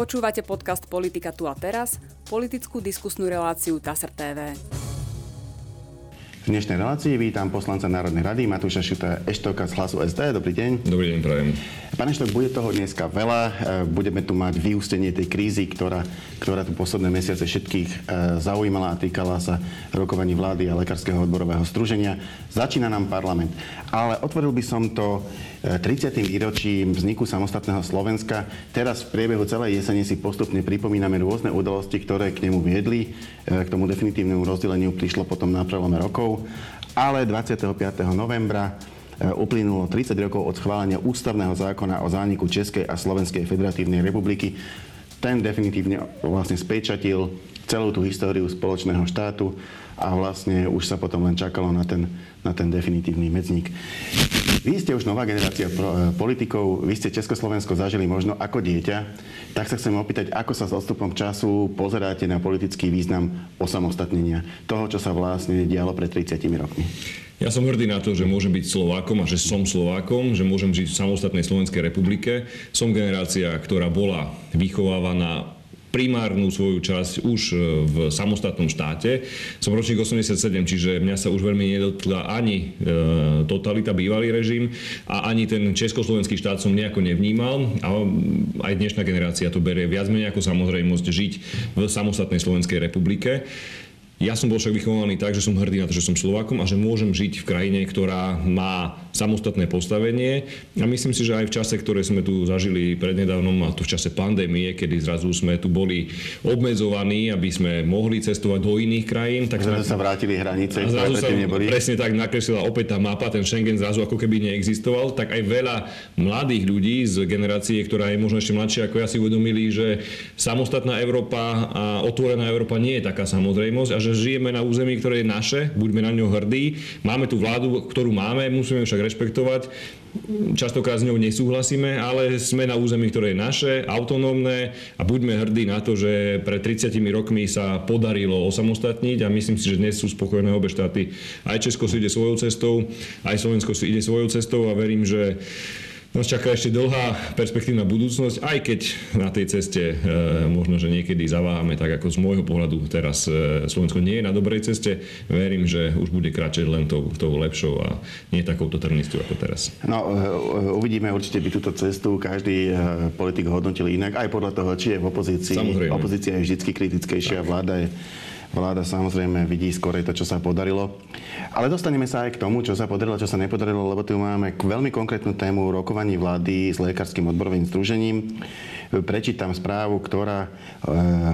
Počúvate podcast Politika tu a teraz, politickú diskusnú reláciu TASR TV. V dnešnej relácii vítam poslanca Národnej rady Matúša Šuta Eštoka z hlasu SD. Dobrý deň. Dobrý deň, prajem. Pane Štok, bude toho dneska veľa. E, budeme tu mať vyústenie tej krízy, ktorá, ktorá tu posledné mesiace všetkých e, zaujímala a týkala sa rokovaní vlády a Lekárskeho odborového združenia. Začína nám parlament. Ale otvoril by som to 30. E, výročím vzniku samostatného Slovenska. Teraz v priebehu celej jesene si postupne pripomíname rôzne udalosti, ktoré k nemu viedli. K tomu definitívnemu rozdeleniu prišlo potom na prelome rokov. Ale 25. novembra E, uplynulo 30 rokov od schválenia ústavného zákona o zániku Českej a Slovenskej federatívnej republiky. Ten definitívne vlastne spečatil celú tú históriu spoločného štátu a vlastne už sa potom len čakalo na ten, na ten definitívny medzník. Vy ste už nová generácia e, politikov, vy ste Československo zažili možno ako dieťa, tak sa chcem opýtať, ako sa s odstupom času pozeráte na politický význam osamostatnenia toho, čo sa vlastne dialo pred 30 rokmi. Ja som hrdý na to, že môžem byť Slovákom a že som Slovákom, že môžem žiť v samostatnej Slovenskej republike. Som generácia, ktorá bola vychovávaná primárnu svoju časť už e, v samostatnom štáte. Som ročník 87, čiže mňa sa už veľmi nedotkla ani e, totalita, bývalý režim a ani ten československý štát som nejako nevnímal. A aj dnešná generácia to berie viac menej ako samozrejmosť žiť v samostatnej Slovenskej republike. Ja som bol však vychovaný tak, že som hrdý na to, že som Slovákom a že môžem žiť v krajine, ktorá má samostatné postavenie. A myslím si, že aj v čase, ktoré sme tu zažili prednedávnom, a to v čase pandémie, kedy zrazu sme tu boli obmedzovaní, aby sme mohli cestovať do iných krajín. Tak zrazu sa vrátili hranice, zrazu sa neboli. Presne tak nakreslila opäť tá mapa, ten Schengen zrazu ako keby neexistoval. Tak aj veľa mladých ľudí z generácie, ktorá je možno ešte mladšia ako ja, si uvedomili, že samostatná Európa a otvorená Európa nie je taká samozrejmosť a že žijeme na území, ktoré je naše, buďme na ňo hrdí. Máme tú vládu, ktorú máme, musíme však rešpektovať. Častokrát s ňou nesúhlasíme, ale sme na území, ktoré je naše, autonómne a buďme hrdí na to, že pred 30 rokmi sa podarilo osamostatniť a myslím si, že dnes sú spokojné obe štáty. Aj Česko si ide svojou cestou, aj Slovensko si ide svojou cestou a verím, že nás čaká ešte dlhá perspektívna budúcnosť, aj keď na tej ceste e, možno, že niekedy zaváhame, tak ako z môjho pohľadu teraz e, Slovensko nie je na dobrej ceste. Verím, že už bude kráčať len tou, tou lepšou a nie takouto trnistou ako teraz. No, e, uvidíme určite by túto cestu. Každý e, politik hodnotil inak, aj podľa toho, či je v opozícii. Samozrejme. Opozícia je vždy kritickejšia, vláda je Vláda samozrejme vidí skôr to, čo sa podarilo. Ale dostaneme sa aj k tomu, čo sa podarilo, čo sa nepodarilo, lebo tu máme veľmi konkrétnu tému rokovaní vlády s Lekárskym odborovým združením. Prečítam správu, ktorá e,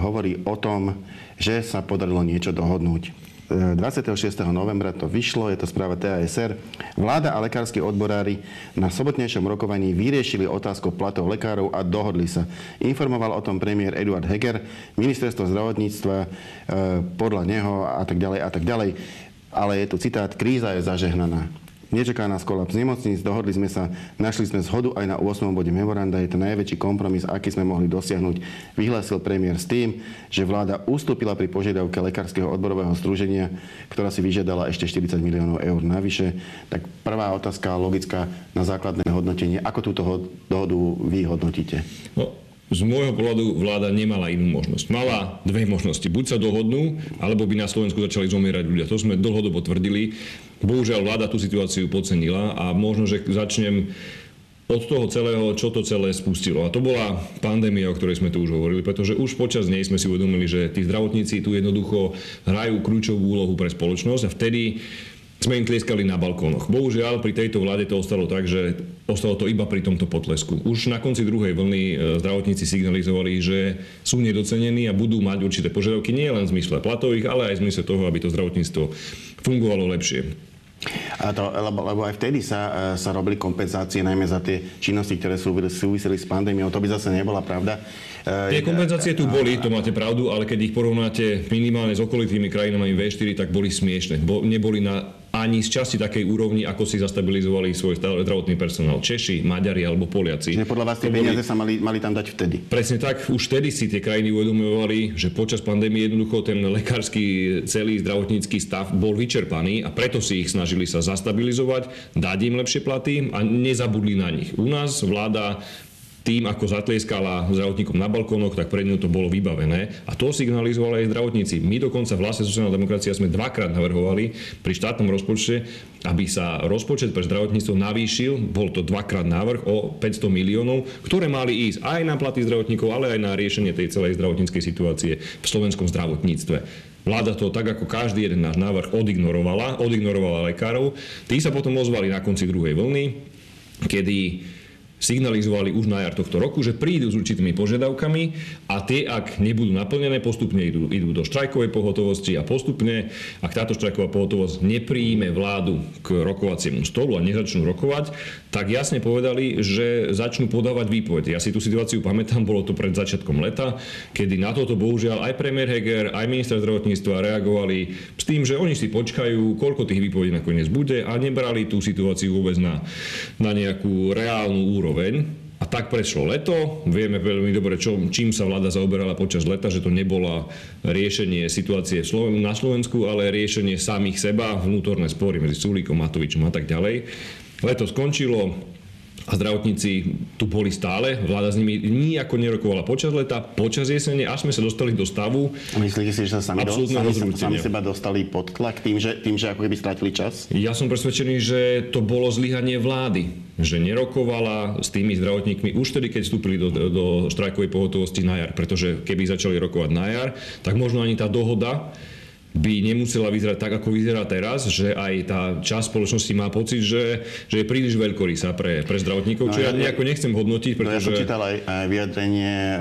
hovorí o tom, že sa podarilo niečo dohodnúť. 26. novembra to vyšlo, je to správa TASR. Vláda a lekársky odborári na sobotnejšom rokovaní vyriešili otázku platov lekárov a dohodli sa. Informoval o tom premiér Eduard Heger, ministerstvo zdravotníctva e, podľa neho a tak ďalej a tak ďalej. Ale je tu citát, kríza je zažehnaná. Nečaká nás kolaps nemocníc, dohodli sme sa, našli sme zhodu aj na 8. bode memoranda. Je to najväčší kompromis, aký sme mohli dosiahnuť. Vyhlásil premiér s tým, že vláda ustúpila pri požiadavke Lekárskeho odborového združenia, ktorá si vyžiadala ešte 40 miliónov eur navyše. Tak prvá otázka logická na základné hodnotenie. Ako túto dohodu vy hodnotíte? No, z môjho pohľadu vláda nemala inú možnosť. Mala dve možnosti. Buď sa dohodnú, alebo by na Slovensku začali zomierať ľudia. To sme dlhodobo tvrdili. Bohužiaľ vláda tú situáciu podcenila a možno, že začnem od toho celého, čo to celé spustilo. A to bola pandémia, o ktorej sme tu už hovorili, pretože už počas nej sme si uvedomili, že tí zdravotníci tu jednoducho hrajú kľúčovú úlohu pre spoločnosť a vtedy sme im tlieskali na balkónoch. Bohužiaľ, pri tejto vláde to ostalo tak, že ostalo to iba pri tomto potlesku. Už na konci druhej vlny e, zdravotníci signalizovali, že sú nedocenení a budú mať určité požiadavky nie len v zmysle platových, ale aj v zmysle toho, aby to zdravotníctvo fungovalo lepšie. A to, lebo, lebo aj vtedy sa, e, sa robili kompenzácie najmä za tie činnosti, ktoré súviseli s pandémiou. To by zase nebola pravda. Tie kompenzácie tu boli, to máte pravdu, ale keď ich porovnáte minimálne s okolitými krajinami V4, tak boli smiešne. Bo, neboli na ani z časti takej úrovni, ako si zastabilizovali svoj zdravotný personál. Češi, Maďari alebo Poliaci. Čiže podľa vás tie peniaze boli... sa mali, mali tam dať vtedy? Presne tak. Už vtedy si tie krajiny uvedomovali, že počas pandémie jednoducho ten lekársky celý zdravotnícky stav bol vyčerpaný a preto si ich snažili sa zastabilizovať, dať im lepšie platy a nezabudli na nich. U nás vláda tým, ako zatlieskala zdravotníkom na balkónoch, tak pre ňu to bolo vybavené. A to signalizovali aj zdravotníci. My dokonca v hlase sociálna demokracia sme dvakrát navrhovali pri štátnom rozpočte, aby sa rozpočet pre zdravotníctvo navýšil, bol to dvakrát návrh o 500 miliónov, ktoré mali ísť aj na platy zdravotníkov, ale aj na riešenie tej celej zdravotníckej situácie v slovenskom zdravotníctve. Vláda to tak ako každý jeden náš návrh odignorovala, odignorovala lekárov. Tí sa potom ozvali na konci druhej vlny, kedy signalizovali už na jar tohto roku, že prídu s určitými požiadavkami a tie, ak nebudú naplnené, postupne idú, idú do štrajkovej pohotovosti a postupne, ak táto štrajková pohotovosť nepríjme vládu k rokovaciemu stolu a nezačnú rokovať, tak jasne povedali, že začnú podávať výpoveď. Ja si tú situáciu pamätám, bolo to pred začiatkom leta, kedy na toto bohužiaľ aj premiér Heger, aj minister zdravotníctva reagovali s tým, že oni si počkajú, koľko tých výpovedí nakoniec bude a nebrali tú situáciu vôbec na, na nejakú reálnu úroveň úroveň. A tak prešlo leto. Vieme veľmi dobre, čo, čím sa vláda zaoberala počas leta, že to nebola riešenie situácie na Slovensku, ale riešenie samých seba, vnútorné spory medzi Sulíkom, Matovičom a tak ďalej. Leto skončilo, a zdravotníci tu boli stále, vláda s nimi nijako nerokovala počas leta, počas jesene, až sme sa dostali do stavu myslíte si, že sa sami, do, sami, sami seba dostali pod tlak tým, že, tým, že ako keby stratili čas? Ja som presvedčený, že to bolo zlyhanie vlády, že nerokovala s tými zdravotníkmi už vtedy, keď vstúpili do, do štrajkovej pohotovosti na jar, pretože keby začali rokovať na jar, tak možno ani tá dohoda by nemusela vyzerať tak, ako vyzerá teraz, že aj tá časť spoločnosti má pocit, že, že je príliš veľkorysá pre, pre zdravotníkov, no, čo ja, ja nejako nechcem hodnotiť, pretože... No ja som čítal aj, aj vyjadrenie e,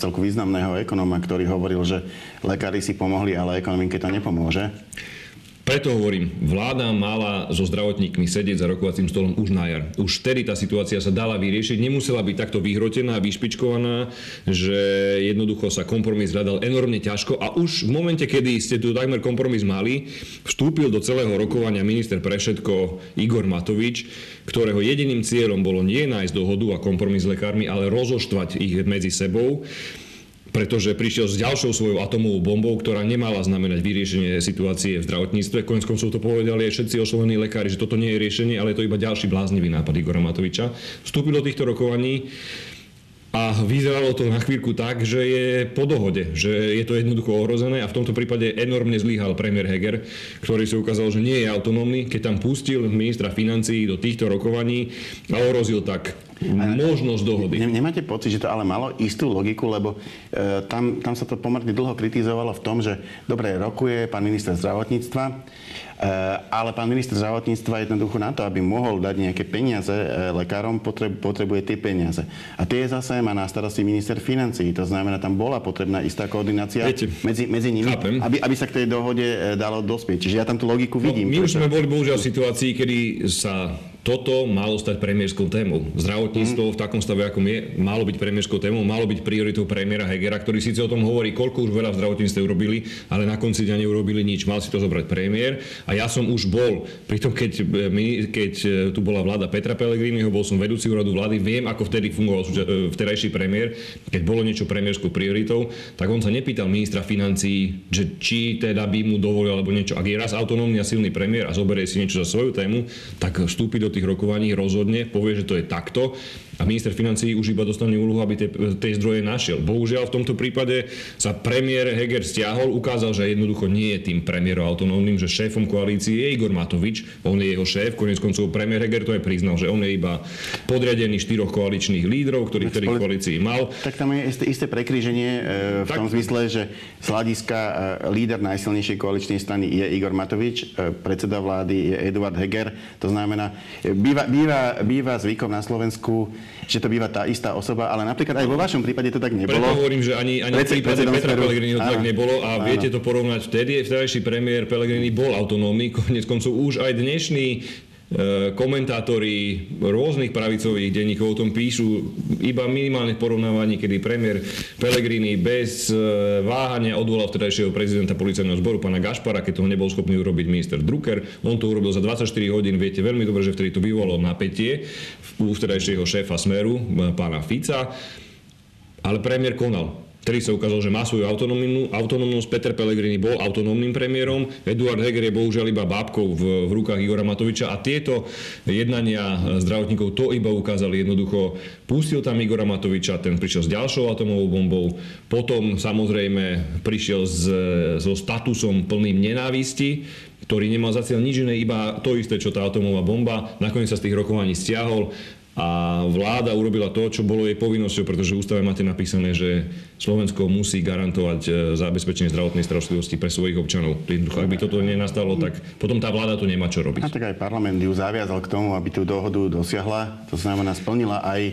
celku významného ekonóma, ktorý hovoril, že lekári si pomohli, ale ekonomike to nepomôže. Preto hovorím, vláda mala so zdravotníkmi sedieť za rokovacím stolom už na jar. Už vtedy tá situácia sa dala vyriešiť, nemusela byť takto vyhrotená, vyšpičkovaná, že jednoducho sa kompromis hľadal enormne ťažko a už v momente, kedy ste tu takmer kompromis mali, vstúpil do celého rokovania minister pre všetko Igor Matovič, ktorého jediným cieľom bolo nie nájsť dohodu a kompromis s lekármi, ale rozoštvať ich medzi sebou pretože prišiel s ďalšou svojou atomovou bombou, ktorá nemala znamenať vyriešenie situácie v zdravotníctve. Konec koncov to povedali aj všetci oslovení lekári, že toto nie je riešenie, ale je to iba ďalší bláznivý nápad Igora Matoviča. Vstúpil do týchto rokovaní a vyzeralo to na chvíľku tak, že je po dohode, že je to jednoducho ohrozené a v tomto prípade enormne zlyhal premiér Heger, ktorý si ukázal, že nie je autonómny, keď tam pustil ministra financií do týchto rokovaní a ohrozil tak možnosť dohody. Nemáte pocit, že to ale malo istú logiku, lebo e, tam, tam sa to pomerne dlho kritizovalo v tom, že dobre, rokuje pán minister zdravotníctva, e, ale pán minister zdravotníctva jednoducho na to, aby mohol dať nejaké peniaze e, lekárom, potreb, potrebuje tie peniaze. A tie zase má na starosti minister financií. To znamená, tam bola potrebná istá koordinácia Viete, medzi, medzi nimi, aby, aby sa k tej dohode e, dalo dospieť. Čiže ja tam tú logiku no, vidím. My už sme boli bohužiaľ v situácii, kedy sa toto malo stať premiérskou témou. Zdravotníctvo mm. v takom stave, ako je, malo byť premiérskou témou, malo byť prioritou premiéra Hegera, ktorý síce o tom hovorí, koľko už veľa v zdravotníctve urobili, ale na konci dňa neurobili nič. Mal si to zobrať premiér a ja som už bol, pritom keď, e, keď e, tu bola vláda Petra Pellegriniho, bol som vedúci úradu vlády, viem, ako vtedy fungoval e, vtedajší premiér, keď bolo niečo premiérskou prioritou, tak on sa nepýtal ministra financií, že či teda by mu dovolil alebo niečo. Ak je raz autonómny a silný premiér a zoberie si niečo za svoju tému, tak vstúpi do tých rokovaní rozhodne, povie, že to je takto a minister financií už iba dostane úlohu, aby tie, tie zdroje našiel. Bohužiaľ v tomto prípade sa premiér Heger stiahol, ukázal, že jednoducho nie je tým premiérom autonómnym, že šéfom koalície je Igor Matovič, on je jeho šéf, konec koncov premiér Heger to aj priznal, že on je iba podriadený štyroch koaličných lídrov, ktorých v koalícii mal. Tak tam je isté, isté prekríženie e, v tak, tom zmysle, že z hľadiska e, líder najsilnejšej koaličnej strany je Igor Matovič, e, predseda vlády je Eduard Heger. To znamená, býva, býva, býva zvykom na Slovensku že to býva tá istá osoba, ale napríklad aj vo vašom prípade to tak nebolo. Preto hovorím, že ani, ani v prípade Petra Pellegriniho to tak nebolo a áno. viete to porovnať vtedy, vtedajší premiér Pellegrini bol autonómny, konec koncov už aj dnešný komentátori rôznych pravicových denníkov o tom píšu iba minimálne v porovnávaní, kedy premiér Pellegrini bez e, váhania odvolal vtedajšieho prezidenta policajného zboru pána Gašpara, keď toho nebol schopný urobiť minister Drucker. On to urobil za 24 hodín. Viete veľmi dobre, že vtedy to vyvolalo napätie u vtedajšieho šéfa Smeru, pána Fica. Ale premiér konal Vtedy sa ukázalo, že má svoju autonómnosť. Peter Pellegrini bol autonómnym premiérom, Eduard Heger je bohužiaľ iba bábkou v, v rukách Igora Matoviča a tieto jednania zdravotníkov to iba ukázali jednoducho. Pustil tam Igora Matoviča, ten prišiel s ďalšou atomovou bombou, potom samozrejme prišiel s, so statusom plným nenávisti, ktorý nemal za cieľ nič iné, iba to isté, čo tá atomová bomba. Nakoniec sa z tých rokovaní stiahol a vláda urobila to, čo bolo jej povinnosťou, pretože v ústave máte napísané, že Slovensko musí garantovať e, zabezpečenie zdravotnej starostlivosti pre svojich občanov. Ak by toto nenastalo, tak potom tá vláda tu nemá čo robiť. A tak aj parlament ju zaviazal k tomu, aby tú dohodu dosiahla. To znamená, splnila aj e,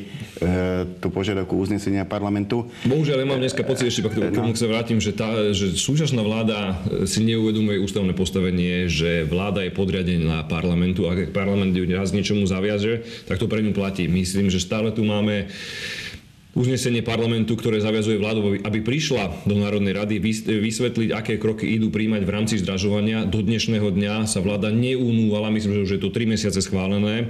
tú požiadavku uznesenia parlamentu. Bohužiaľ, ja mám dneska pocit, ešte k tomu no. sa vrátim, že, tá, že súčasná vláda si neuvedomuje ústavné postavenie, že vláda je podriadená parlamentu a ak parlament ju raz niečomu zaviaže, tak to pre ňu platí. Myslím, že stále tu máme uznesenie parlamentu, ktoré zaviazuje vládu, aby prišla do Národnej rady vysvetliť, aké kroky idú príjmať v rámci zdražovania. Do dnešného dňa sa vláda neunúvala, myslím, že už je to 3 mesiace schválené.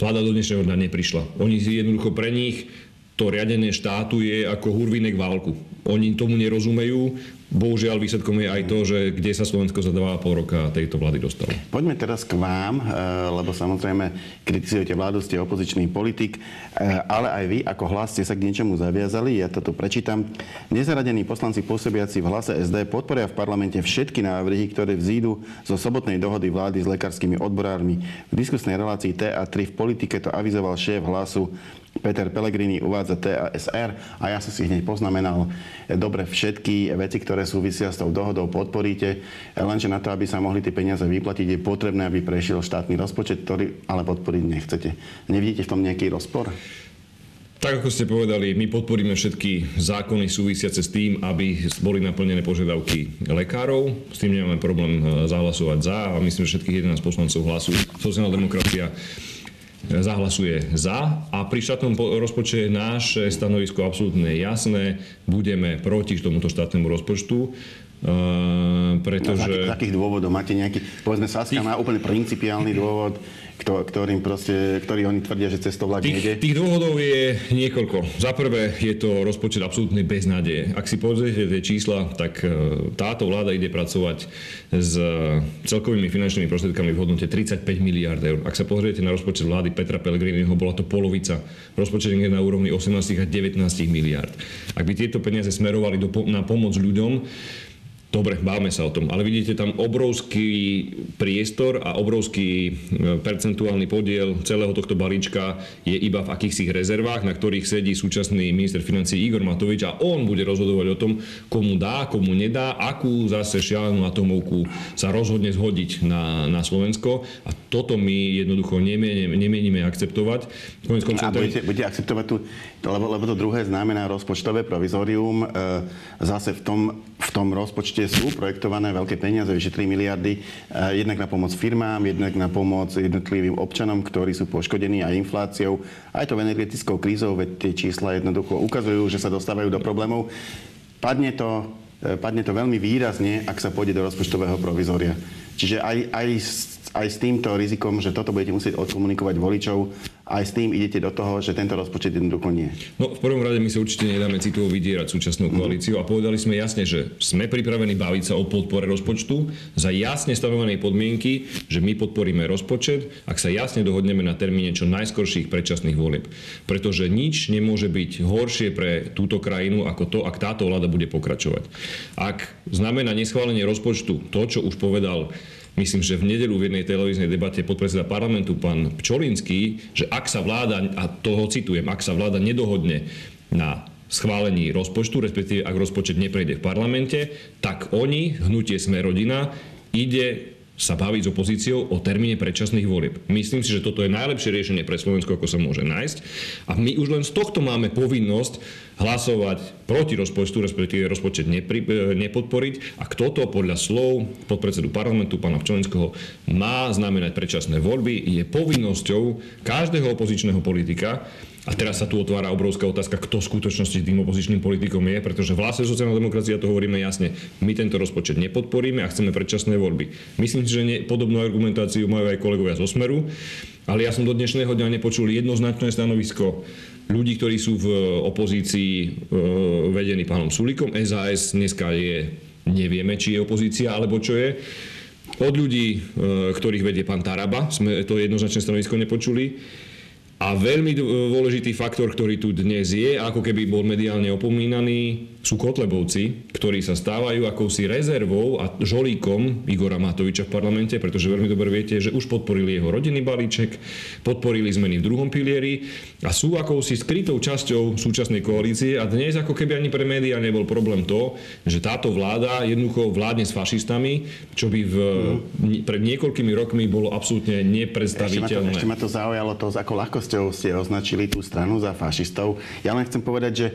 Vláda do dnešného dňa neprišla. Oni jednoducho pre nich to riadenie štátu je ako hurvinek válku. Oni tomu nerozumejú, Bohužiaľ výsledkom je aj to, že kde sa Slovensko za 2,5 roka tejto vlády dostalo. Poďme teraz k vám, eh, lebo samozrejme kritizujete vládu, ste opozičný politik, eh, ale aj vy ako hlas ste sa k niečomu zaviazali. Ja to tu prečítam. Nezaradení poslanci pôsobiaci v hlase SD podporia v parlamente všetky návrhy, ktoré vzídu zo sobotnej dohody vlády s lekárskymi odborármi. V diskusnej relácii TA3 v politike to avizoval šéf hlasu Peter Pellegrini uvádza TASR a ja som si hneď poznamenal dobre všetky veci, ktoré súvisia s tou dohodou, podporíte. Lenže na to, aby sa mohli tie peniaze vyplatiť, je potrebné, aby prešiel štátny rozpočet, ktorý ale podporiť nechcete. Nevidíte v tom nejaký rozpor? Tak ako ste povedali, my podporíme všetky zákony súvisiace s tým, aby boli naplnené požiadavky lekárov. S tým nemáme problém eh, zahlasovať za a myslím, že všetkých 11 poslancov hlasu sociálna demokracia zahlasuje za a pri štátnom rozpočte naše stanovisko absolútne jasné. Budeme proti tomuto štátnemu rozpočtu. Uh, pretože... Z akých, akých dôvodov? Máte nejaký, povedzme, Saska má úplne principiálny dôvod, ktorým proste, ktorý oni tvrdia, že cestou vlak tých, nejde? Tých dôvodov je niekoľko. Za prvé je to rozpočet absolútnej beznádeje. Ak si pozriete tie čísla, tak e, táto vláda ide pracovať s celkovými finančnými prostriedkami v hodnote 35 miliard eur. Ak sa pozriete na rozpočet vlády Petra Pellegriniho, bola to polovica. Rozpočet je na úrovni 18 a 19 miliard. Ak by tieto peniaze smerovali do, na pomoc ľuďom, Dobre, báme sa o tom, ale vidíte tam obrovský priestor a obrovský e, percentuálny podiel celého tohto balíčka je iba v akýchsi rezervách, na ktorých sedí súčasný minister financí Igor Matovič a on bude rozhodovať o tom, komu dá, komu nedá, akú zase šialenú atomovku sa rozhodne zhodiť na, na Slovensko a toto my jednoducho nemienime, nemienime akceptovať. Konec a budete, budete akceptovať tu, lebo, lebo to druhé znamená rozpočtové provizorium, e, zase v tom, v tom rozpočte sú projektované veľké peniaze, vyše 3 miliardy, eh, jednak na pomoc firmám, jednak na pomoc jednotlivým občanom, ktorí sú poškodení aj infláciou, aj to energetickou krízou, veď tie čísla jednoducho ukazujú, že sa dostávajú do problémov. Padne to, eh, padne to veľmi výrazne, ak sa pôjde do rozpočtového provizória. Čiže aj, aj, aj s týmto rizikom, že toto budete musieť odkomunikovať voličov, aj s tým idete do toho, že tento rozpočet jednoducho nie. No v prvom rade my sa určite nedáme citovo vydierať súčasnú mhm. koalíciu a povedali sme jasne, že sme pripravení baviť sa o podpore rozpočtu za jasne stanovené podmienky, že my podporíme rozpočet, ak sa jasne dohodneme na termíne čo najskorších predčasných volieb. Pretože nič nemôže byť horšie pre túto krajinu ako to, ak táto vláda bude pokračovať. Ak znamená neschválenie rozpočtu to, čo už povedal myslím, že v nedelu v jednej televíznej debate podpredseda parlamentu pán Pčolinský, že ak sa vláda, a toho citujem, ak sa vláda nedohodne na schválení rozpočtu, respektíve ak rozpočet neprejde v parlamente, tak oni, hnutie Sme rodina, ide sa baviť s opozíciou o termíne predčasných volieb. Myslím si, že toto je najlepšie riešenie pre Slovensko, ako sa môže nájsť. A my už len z tohto máme povinnosť hlasovať proti rozpočtu, respektíve rozpočet nepri, e, nepodporiť. A kto to podľa slov podpredsedu parlamentu, pána Včelenského, má znamenať predčasné voľby, je povinnosťou každého opozičného politika, a teraz sa tu otvára obrovská otázka, kto v skutočnosti tým opozičným politikom je, pretože v hlase sociálna demokracia to hovoríme jasne. My tento rozpočet nepodporíme a chceme predčasné voľby. Myslím si, že nie, podobnú argumentáciu majú aj kolegovia zo Smeru. ale ja som do dnešného dňa nepočul jednoznačné stanovisko ľudí, ktorí sú v opozícii e, vedení pánom Sulikom. SAS dneska je, nevieme, či je opozícia, alebo čo je. Od ľudí, e, ktorých vedie pán Taraba, sme to jednoznačné stanovisko nepočuli. A veľmi dôležitý faktor, ktorý tu dnes je, ako keby bol mediálne opomínaný, sú Kotlebovci, ktorí sa stávajú akousi rezervou a žolíkom Igora Matoviča v parlamente, pretože veľmi dobre viete, že už podporili jeho rodinný balíček, podporili zmeny v druhom pilieri a sú akousi skrytou časťou súčasnej koalície a dnes ako keby ani pre médiá nebol problém to, že táto vláda jednoducho vládne s fašistami, čo by v, mm. pred niekoľkými rokmi bolo absolútne nepredstaviteľné. Ešte ma to, ešte ma to zaujalo to, s akou ľahkosťou ste označili tú stranu za fašistov. Ja len chcem povedať, že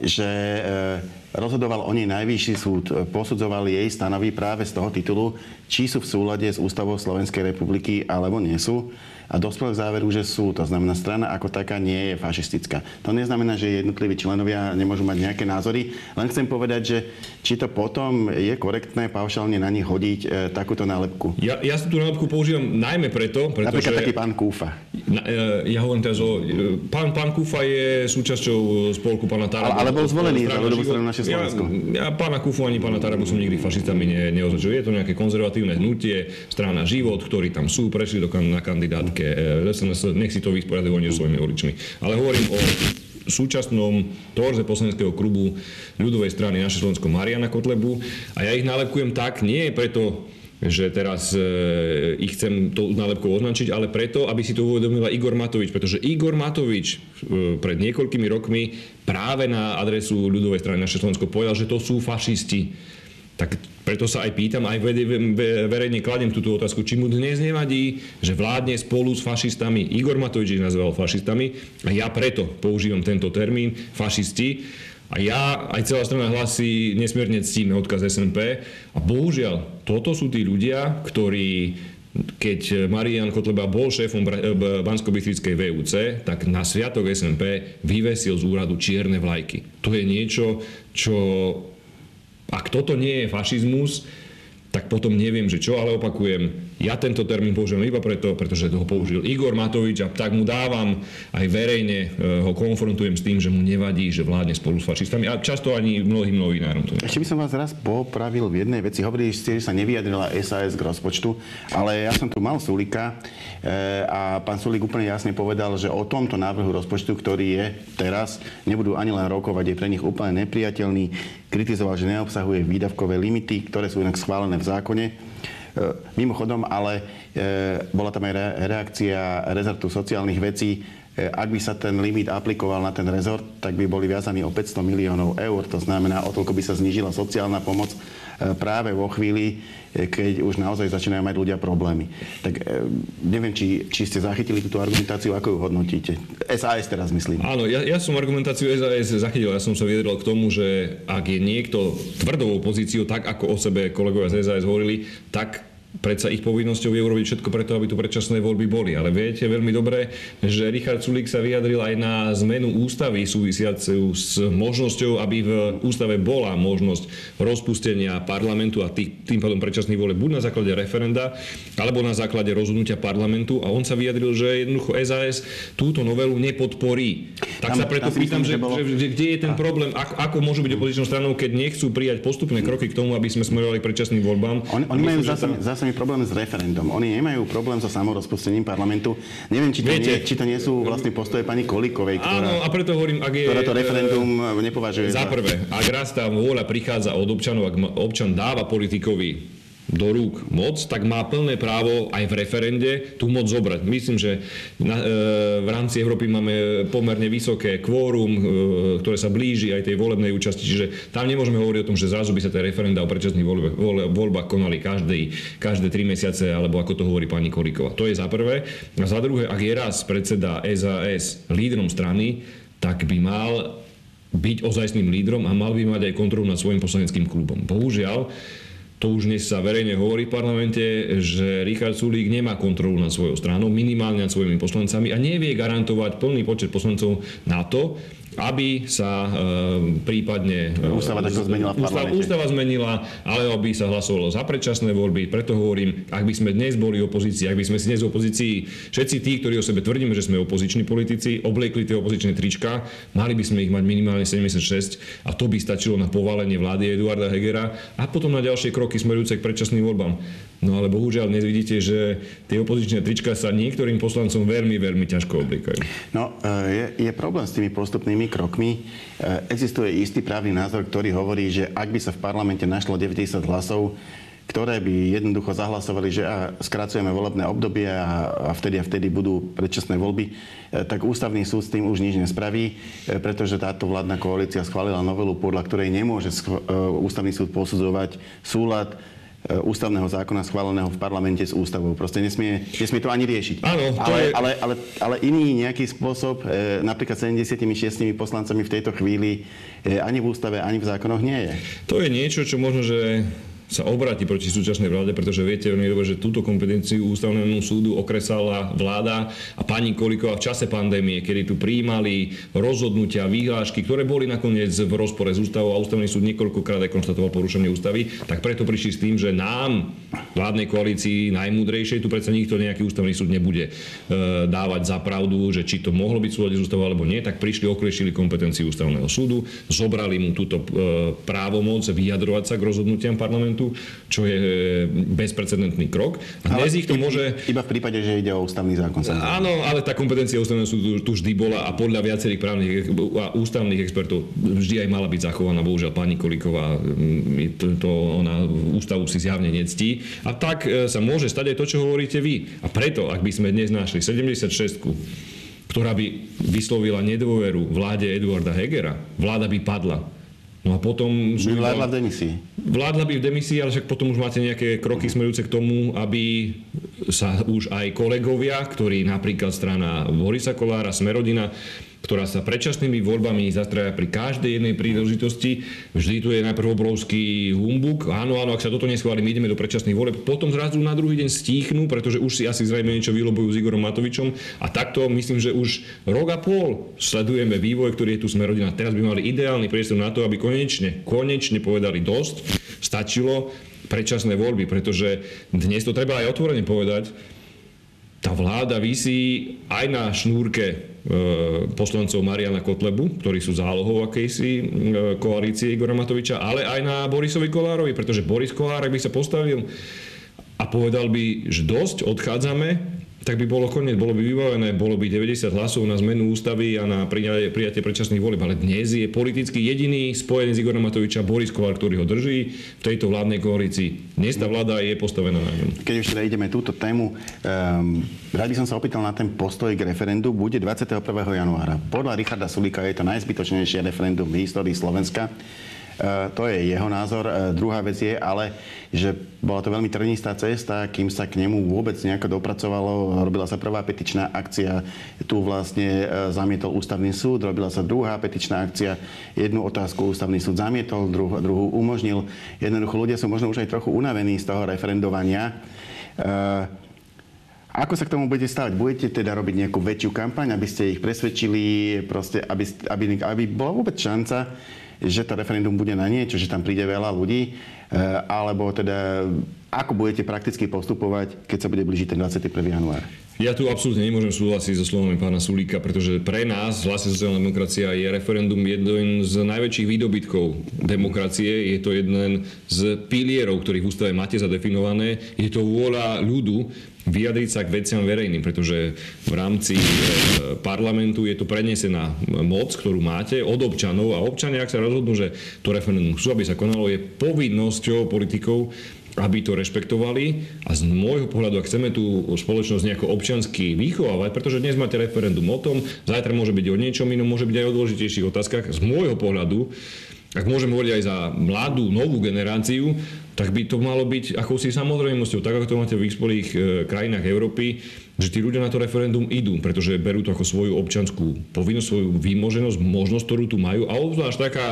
že e, rozhodoval o nej najvyšší súd, posudzoval jej stanovy práve z toho titulu, či sú v súlade s ústavou Slovenskej republiky alebo nie sú a dospel k záveru, že sú. To znamená, strana ako taká nie je fašistická. To neznamená, že jednotliví členovia nemôžu mať nejaké názory. Len chcem povedať, že či to potom je korektné paušálne na nich hodiť e, takúto nálepku. Ja, ja tú nálepku používam najmä preto, pretože... Napríklad taký pán Kúfa. Na, e, ja hovorím teraz o... E, pán, pán Kúfa je súčasťou spolku pána Tarabu. Ale, ale bol zvolený za ľudovú stranu naše Slovensko. Ja, ja pána Kúfu ani pána Tarabu som nikdy fašistami ne, neoznačil. Je to nejaké konzervatívne hnutie, strana Život, ktorí tam sú, prešli do, na kandidátke SNS, e, nech si to vysporiadajú oni svojimi voličmi. Ale hovorím o súčasnom torze poslaneckého klubu ľudovej strany naše Slovensko Mariana Kotlebu a ja ich nálepkujem tak, nie preto, že teraz e, ich chcem to nálepkou označiť, ale preto, aby si to uvedomila Igor Matovič, pretože Igor Matovič e, pred niekoľkými rokmi práve na adresu ľudovej strany naše Slovensko povedal, že to sú fašisti. Tak preto sa aj pýtam, aj verejne kladem túto otázku, či mu dnes nevadí, že vládne spolu s fašistami. Igor Matovič ich nazval fašistami a ja preto používam tento termín fašisti. A ja, aj celá strana hlasí, nesmierne ctíme odkaz SNP. A bohužiaľ, toto sú tí ľudia, ktorí keď Marian Kotleba bol šéfom bansko VUC, tak na sviatok SNP vyvesil z úradu čierne vlajky. To je niečo, čo ak toto nie je fašizmus, tak potom neviem, že čo, ale opakujem, ja tento termín použijem iba preto, pretože ho použil Igor Matovič a tak mu dávam, aj verejne e, ho konfrontujem s tým, že mu nevadí, že vládne spolu s fašistami a často ani mnohým novinárom. To Ešte by som vás raz popravil v jednej veci. Hovorili ste, že sa nevyjadrila SAS k rozpočtu, ale ja som tu mal Sulika e, a pán Sulik úplne jasne povedal, že o tomto návrhu rozpočtu, ktorý je teraz, nebudú ani len rokovať, je pre nich úplne nepriateľný. Kritizoval, že neobsahuje výdavkové limity, ktoré sú inak schválené v zákone. Mimochodom, ale e, bola tam aj reakcia rezortu sociálnych vecí. E, ak by sa ten limit aplikoval na ten rezort, tak by boli viazaní o 500 miliónov eur. To znamená, o toľko by sa znížila sociálna pomoc práve vo chvíli, keď už naozaj začínajú mať ľudia problémy. Tak neviem, či, či ste zachytili túto argumentáciu, ako ju hodnotíte. SAS teraz myslím. Áno, ja, ja som argumentáciu SAS zachytil. Ja som sa vyjadril k tomu, že ak je niekto tvrdou pozíciou, tak ako o sebe kolegovia z SAS hovorili, tak predsa ich povinnosťou je urobiť všetko preto, aby tu predčasné voľby boli. Ale viete veľmi dobre, že Richard Sulik sa vyjadril aj na zmenu ústavy súvisiacu s možnosťou, aby v ústave bola možnosť rozpustenia parlamentu a tý, tým pádom predčasných volieb buď na základe referenda, alebo na základe rozhodnutia parlamentu. A on sa vyjadril, že jednoducho SAS túto novelu nepodporí. Tak tam, sa preto pýtam, že, bolo... že, že kde je ten problém, ako, ako môžu byť opozičnou stranou, keď nechcú prijať postupné kroky k tomu, aby sme smerovali predčasným voľbám. On, oni majú zase, zase mi problém s referendum. Oni nemajú problém so samorozpustením parlamentu. Neviem, či to, Viete, nie, či to nie sú vlastne postoje pani Kolikovej, ktorá, áno, a preto hovorím, ak je, ktorá to referendum nepovažuje za... Za prvé, ak raz tá vôľa prichádza od občanov, ak občan dáva politikovi do rúk moc, tak má plné právo aj v referende tú moc zobrať. Myslím, že na, e, v rámci Európy máme pomerne vysoké kvórum, e, ktoré sa blíži aj tej volebnej účasti, čiže tam nemôžeme hovoriť o tom, že zrazu by sa tie referenda o predčasných voľbách, voľbách konali každý, každé tri mesiace, alebo ako to hovorí pani Kolíková. To je za prvé. A za druhé, ak je raz predseda SAS lídrom strany, tak by mal byť ozajstným lídrom a mal by mať aj kontrolu nad svojim poslaneckým klubom. Bohužiaľ, to už dnes sa verejne hovorí v parlamente, že Richard Sulík nemá kontrolu nad svojou stranou, minimálne nad svojimi poslancami a nevie garantovať plný počet poslancov na to, aby sa e, prípadne... E, ústava takto zmenila v ústava, ústava zmenila, ale aby sa hlasovalo za predčasné voľby. Preto hovorím, ak by sme dnes boli opozícii, ak by sme si dnes opozícii, všetci tí, ktorí o sebe tvrdíme, že sme opoziční politici, obliekli tie opozičné trička, mali by sme ich mať minimálne 76 a to by stačilo na povalenie vlády Eduarda Hegera a potom na ďalšie kroky smerujúce k predčasným voľbám. No ale bohužiaľ dnes vidíte, že tie opozičné trička sa niektorým poslancom veľmi, veľmi ťažko oblikajú. No, e, je, je problém s tými postupnými krokmi. E, existuje istý právny názor, ktorý hovorí, že ak by sa v parlamente našlo 90 hlasov, ktoré by jednoducho zahlasovali, že a skracujeme volebné obdobie a, a vtedy a vtedy budú predčasné voľby, e, tak ústavný súd s tým už nič nespraví, pretože táto vládna koalícia schválila novelu, podľa ktorej nemôže ústavný súd posudzovať súlad ústavného zákona schváleného v parlamente s ústavou. Proste nesmie, nesmie to ani riešiť. Áno, to ale, je... ale, ale, ale iný nejaký spôsob, e, napríklad 76 poslancami v tejto chvíli, e, ani v ústave, ani v zákonoch nie je. To je niečo, čo možno, že sa obráti proti súčasnej vláde, pretože viete veľmi dobre, že túto kompetenciu ústavnému súdu okresala vláda a pani Koliková v čase pandémie, kedy tu prijímali rozhodnutia, výhlášky, ktoré boli nakoniec v rozpore s ústavou a ústavný súd niekoľkokrát aj konštatoval porušenie ústavy, tak preto prišli s tým, že nám, vládnej koalícii najmúdrejšej, tu predsa nikto nejaký ústavný súd nebude e, dávať za pravdu, že či to mohlo byť súlade s ústavou alebo nie, tak prišli, okriešili kompetenciu ústavného súdu, zobrali mu túto e, právomoc vyjadrovať sa k rozhodnutiam parlamentu parlamentu, čo je e, bezprecedentný krok. A dnes ale ich to môže... Iba v prípade, že ide o ústavný zákon. Samozrejme. Áno, ale tá kompetencia ústavného súdu tu vždy bola a podľa viacerých právnych a ústavných expertov vždy aj mala byť zachovaná. Bohužiaľ, pani Kolíková to, to ona ústavu si zjavne nectí. A tak e, sa môže stať aj to, čo hovoríte vy. A preto, ak by sme dnes našli 76 ktorá by vyslovila nedôveru vláde Eduarda Hegera, vláda by padla. No a potom... By vládla v demisii. Vládla by v demisii, ale však potom už máte nejaké kroky smerujúce k tomu, aby sa už aj kolegovia, ktorí napríklad strana Borisa Kolára, Smerodina, ktorá sa predčasnými voľbami zastraja pri každej jednej príležitosti. Vždy tu je najprv obrovský humbuk. Áno, áno, ak sa toto neschváli, my ideme do predčasných volieb. Potom zrazu na druhý deň stíchnu, pretože už si asi zrejme niečo vylobujú s Igorom Matovičom. A takto myslím, že už rok a pol sledujeme vývoj, ktorý je tu Smerodina. Teraz by mali ideálny priestor na to, aby konečne, konečne povedali dosť. Stačilo predčasné voľby, pretože dnes to treba aj otvorene povedať, tá vláda vysí aj na šnúrke poslancov Mariana Kotlebu, ktorí sú zálohou akejsi e, koalície Igora Matoviča, ale aj na Borisovi Kolárovi, pretože Boris Kolár, ak by sa postavil a povedal by, že dosť, odchádzame, tak by bolo koniec, bolo by vybavené, bolo by 90 hlasov na zmenu ústavy a na prijatie, predčasných volieb. Ale dnes je politicky jediný spojený s Igorom Matoviča Boris Kovar, ktorý ho drží v tejto vládnej koalícii. Dnes tá vláda je postavená na ňom. Keď už teda ideme túto tému, um, rád by som sa opýtal na ten postoj k referendu. Bude 21. januára. Podľa Richarda Sulika je to najzbytočnejšie referendum v histórii Slovenska. E, to je jeho názor. E, druhá vec je ale, že bola to veľmi trnistá cesta, kým sa k nemu vôbec nejako dopracovalo. Robila sa prvá petičná akcia, tu vlastne e, zamietol ústavný súd, robila sa druhá petičná akcia, jednu otázku ústavný súd zamietol, druhú, druhú umožnil. Jednoducho ľudia sú možno už aj trochu unavení z toho referendovania. Ako sa k tomu budete stavať? Budete teda robiť nejakú väčšiu kampaň, aby ste ich presvedčili, proste, aby, aby, aby bola vôbec šanca, že to referendum bude na niečo, že tam príde veľa ľudí, eh, alebo teda ako budete prakticky postupovať, keď sa bude blížiť ten 21. január? Ja tu absolútne nemôžem súhlasiť so slovami pána Sulíka, pretože pre nás, vlastne sociálna demokracia, je referendum jeden z najväčších výdobytkov demokracie. Je to jeden z pilierov, ktorých v ústave máte zadefinované. Je to vôľa ľudu vyjadriť sa k veciam verejným, pretože v rámci e, parlamentu je to prenesená moc, ktorú máte od občanov a občania, ak sa rozhodnú, že to referendum chcú, aby sa konalo, je povinnosťou politikov aby to rešpektovali. A z môjho pohľadu, ak chceme tú spoločnosť nejako občiansky vychovávať, pretože dnes máte referendum o tom, zajtra môže byť o niečom inom, môže byť aj o dôležitejších otázkach, z môjho pohľadu, ak môžem hovoriť aj za mladú, novú generáciu, tak by to malo byť akousi samozrejmosťou, tak ako to máte v vyspelých e, krajinách Európy, že tí ľudia na to referendum idú, pretože berú to ako svoju občanskú povinnosť, svoju výmoženosť, možnosť, ktorú tu majú. A obzvlášť taká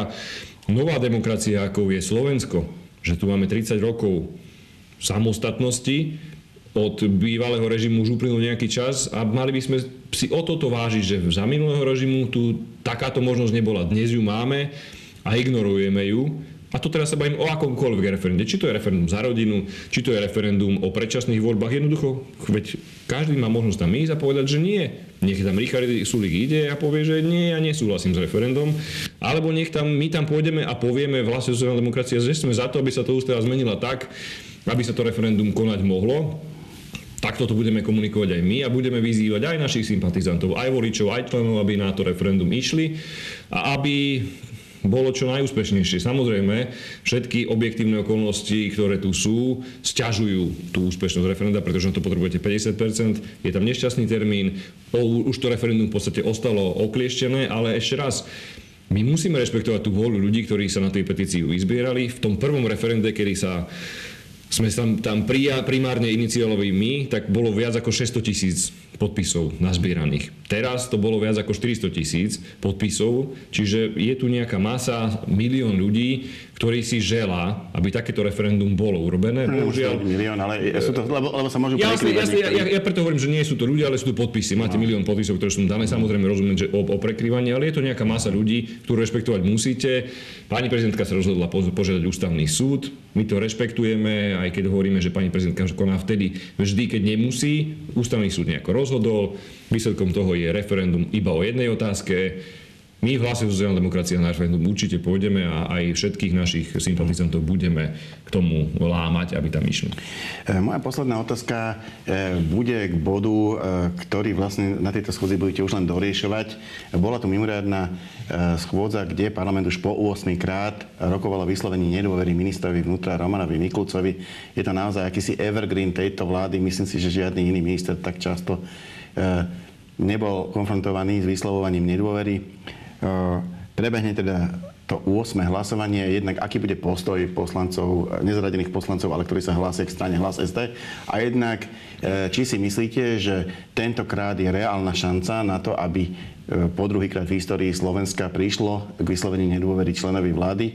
nová demokracia, ako je Slovensko, že tu máme 30 rokov samostatnosti, od bývalého režimu už uplynul nejaký čas a mali by sme si o toto vážiť, že za minulého režimu tu takáto možnosť nebola. Dnes ju máme a ignorujeme ju. A to teraz sa bavím o akomkoľvek referende. Či to je referendum za rodinu, či to je referendum o predčasných voľbách. Jednoducho, veď každý má možnosť tam ísť a povedať, že nie. Nech tam Richard Sulik ide a povie, že nie, ja nesúhlasím s referendum. Alebo nech tam, my tam pôjdeme a povieme vlastne sociálna demokracia, že sme za to, aby sa to ústava zmenila tak, aby sa to referendum konať mohlo. Takto to budeme komunikovať aj my a budeme vyzývať aj našich sympatizantov, aj voličov, aj členov, aby na to referendum išli a aby bolo čo najúspešnejšie. Samozrejme, všetky objektívne okolnosti, ktoré tu sú, sťažujú tú úspešnosť referenda, pretože na to potrebujete 50%, je tam nešťastný termín, už to referendum v podstate ostalo oklieštené, ale ešte raz, my musíme rešpektovať tú vôľu ľudí, ktorí sa na tej petícii vyzbierali. V tom prvom referende, kedy sa sme tam, tam primárne iniciálovi my, tak bolo viac ako 600 tisíc podpisov nazbieraných. Teraz to bolo viac ako 400 tisíc podpisov, čiže je tu nejaká masa, milión ľudí, ktorý si želá, aby takéto referendum bolo urobené. No, Bohužiaľ, milión, ale sú to, lebo, lebo sa môžu jasne, jasne, ja, ja, preto hovorím, že nie sú to ľudia, ale sú to podpisy. Máte no. milión podpisov, ktoré sú dané. Samozrejme rozumiem, že o, o prekrývanie, ale je to nejaká masa ľudí, ktorú rešpektovať musíte. Pani prezidentka sa rozhodla požiadať ústavný súd. My to rešpektujeme, aj keď hovoríme, že pani prezidentka koná vtedy vždy, keď nemusí. Ústavný súd nejako rozhodol. Výsledkom toho je referendum iba o jednej otázke my v hlase sociálna demokracia na referendum určite pôjdeme a aj všetkých našich sympatizantov budeme k tomu lámať, aby tam išli. E, moja posledná otázka e, bude k bodu, e, ktorý vlastne na tejto schôdzi budete už len doriešovať. Bola tu mimoriadná schôdza, kde parlament už po 8 krát rokovala vyslovení nedôvery ministrovi vnútra Romanovi Mikulcovi. Je to naozaj akýsi evergreen tejto vlády. Myslím si, že žiadny iný minister tak často nebol konfrontovaný s vyslovovaním nedôvery. Prebehne teda to 8. hlasovanie, jednak aký bude postoj poslancov, nezaradených poslancov, ale ktorí sa hlásia k strane Hlas SD. A jednak, e, či si myslíte, že tentokrát je reálna šanca na to, aby po druhýkrát v histórii Slovenska prišlo k vysloveniu nedôvery členovi vlády, e,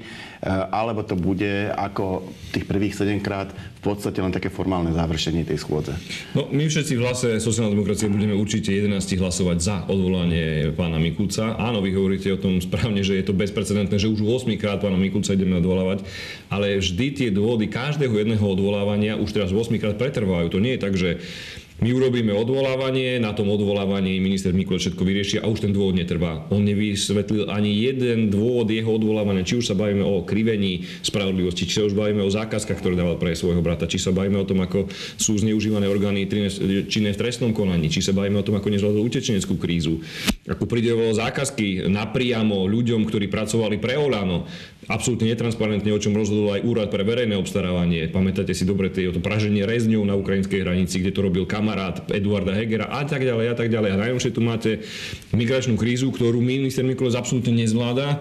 alebo to bude ako tých prvých 7 krát v podstate len také formálne završenie tej schôdze? No, my všetci v hlase sociálnej demokracie budeme určite 11 hlasovať za odvolanie pána Mikulca. Áno, vy hovoríte o tom správne, že je to bezprecedentné, že už 8 krát pána Mikulca ideme odvolávať, ale vždy tie dôvody každého jedného odvolávania už teraz 8 krát pretrvajú. To nie je tak, že my urobíme odvolávanie, na tom odvolávaní minister Mikulec všetko vyrieši a už ten dôvod netrvá. On nevysvetlil ani jeden dôvod jeho odvolávania, či už sa bavíme o krivení spravodlivosti, či sa už bavíme o zákazkách, ktoré dával pre svojho brata, či sa bavíme o tom, ako sú zneužívané orgány činné v trestnom konaní, či sa bavíme o tom, ako nezvládol utečeneckú krízu, ako prideloval zákazky napriamo ľuďom, ktorí pracovali pre Olano, absolútne netransparentne, o čom rozhodol aj úrad pre verejné obstarávanie. Pamätáte si dobre to praženie rezňov na ukrajinskej hranici, kde to robil kamarát Eduarda Hegera a tak ďalej a tak ďalej. A najmä tu máte migračnú krízu, ktorú minister Mikulec absolútne nezvláda.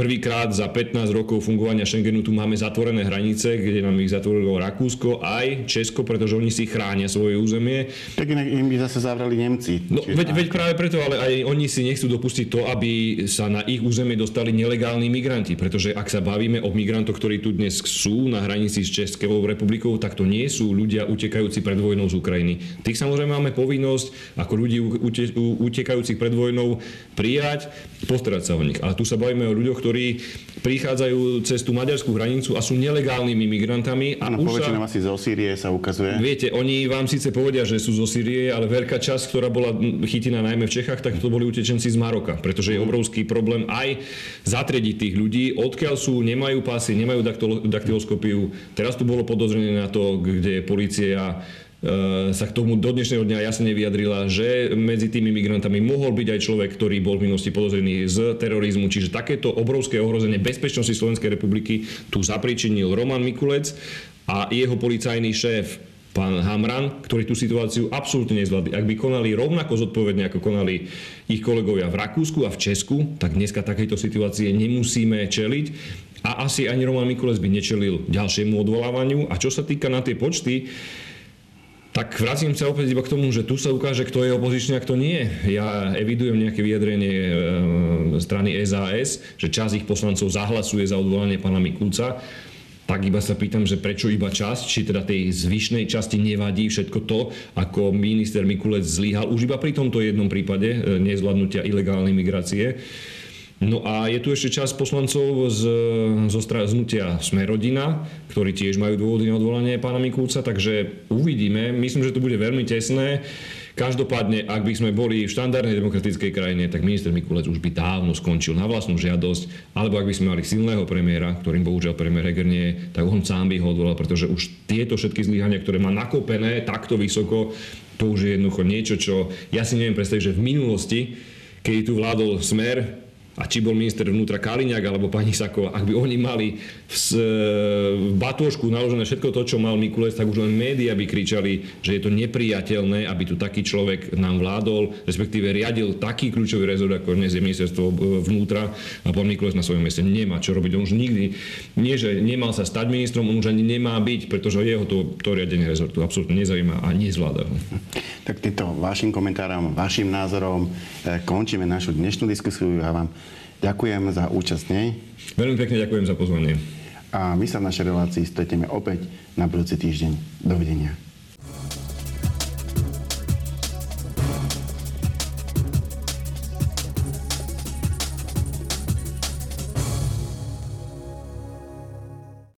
Prvýkrát za 15 rokov fungovania Schengenu tu máme zatvorené hranice, kde nám ich zatvorilo Rakúsko aj Česko, pretože oni si chránia svoje územie. Tak inak im by zase zavreli Nemci. No, veď, veď práve preto, ale aj oni si nechcú dopustiť to, aby sa na ich územie dostali nelegálni migranti, pretože ak sa bavíme o migrantoch, ktorí tu dnes sú na hranici s Českou republikou, tak to nie sú ľudia utekajúci pred vojnou z Ukrajiny. Tých samozrejme máme povinnosť ako ľudí utekajúcich pred vojnou prijať, postarať sa o nich. Ale tu sa bavíme o ľuďoch, ktorí prichádzajú cez tú maďarskú hranicu a sú nelegálnymi migrantami. A ano, už sa, asi zo Sýrie sa ukazuje. Viete, oni vám síce povedia, že sú zo Sýrie, ale veľká časť, ktorá bola chytená najmä v Čechách, tak to boli utečenci z Maroka, pretože je mhm. obrovský problém aj zatriediť tých ľudí, odkiaľ sú, nemajú pasy, nemajú daktyloskopiu. Teraz tu bolo podozrenie na to, kde policia e, sa k tomu do dnešného dňa jasne nevyjadrila, že medzi tými migrantami mohol byť aj človek, ktorý bol v minulosti podozrený z terorizmu. Čiže takéto obrovské ohrozenie bezpečnosti Slovenskej republiky tu zapričinil Roman Mikulec a jeho policajný šéf pán Hamran, ktorí tú situáciu absolútne nezvládli. Ak by konali rovnako zodpovedne, ako konali ich kolegovia v Rakúsku a v Česku, tak dneska takejto situácie nemusíme čeliť. A asi ani Roman Mikulec by nečelil ďalšiemu odvolávaniu. A čo sa týka na tie počty, tak vracím sa opäť iba k tomu, že tu sa ukáže, kto je opozičný a kto nie. Ja evidujem nejaké vyjadrenie e, strany SAS, že časť ich poslancov zahlasuje za odvolanie pána Mikulca tak iba sa pýtam, že prečo iba časť, či teda tej zvyšnej časti nevadí všetko to, ako minister Mikulec zlyhal už iba pri tomto jednom prípade e, nezvládnutia ilegálnej migrácie. No a je tu ešte čas poslancov z, zo znutia Sme rodina, ktorí tiež majú dôvody na odvolanie pána Mikulca, takže uvidíme. Myslím, že to bude veľmi tesné. Každopádne, ak by sme boli v štandardnej demokratickej krajine, tak minister Mikulec už by dávno skončil na vlastnú žiadosť, alebo ak by sme mali silného premiéra, ktorým bohužiaľ premiér Heger nie tak on sám by ho odvolal, pretože už tieto všetky zlyhania, ktoré má nakopené takto vysoko, to už je jednoducho niečo, čo ja si neviem predstaviť, že v minulosti, keď tu vládol smer, a či bol minister vnútra Kaliňák alebo pani Saková, ak by oni mali v, v batôžku naložené všetko to, čo mal Mikulec, tak už len médiá by kričali, že je to nepriateľné, aby tu taký človek nám vládol, respektíve riadil taký kľúčový rezort, ako dnes je ministerstvo vnútra a pán Mikulec na svojom mieste nemá čo robiť. On už nikdy, nie že nemal sa stať ministrom, on už ani nemá byť, pretože jeho to, to riadenie rezortu absolútne nezaujíma a nezvláda ho. Tak týmto vašim komentárom, vašim názorom eh, končíme našu dnešnú diskusiu. Ja vám Ďakujem za účasť nej. Veľmi pekne ďakujem za pozvanie. A my sa v našej relácii stretneme opäť na budúci týždeň. Dovidenia.